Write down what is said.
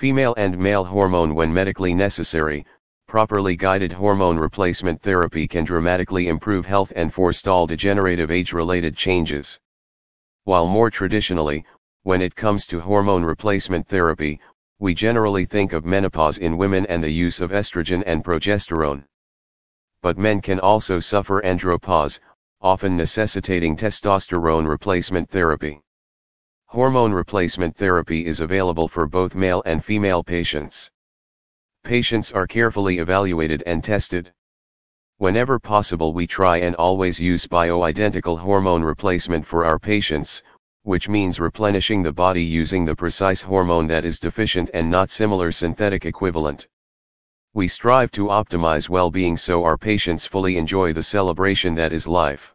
Female and male hormone when medically necessary, properly guided hormone replacement therapy can dramatically improve health and forestall degenerative age-related changes. While more traditionally, when it comes to hormone replacement therapy, we generally think of menopause in women and the use of estrogen and progesterone. But men can also suffer andropause, often necessitating testosterone replacement therapy. Hormone replacement therapy is available for both male and female patients. Patients are carefully evaluated and tested. Whenever possible we try and always use bioidentical hormone replacement for our patients, which means replenishing the body using the precise hormone that is deficient and not similar synthetic equivalent. We strive to optimize well-being so our patients fully enjoy the celebration that is life.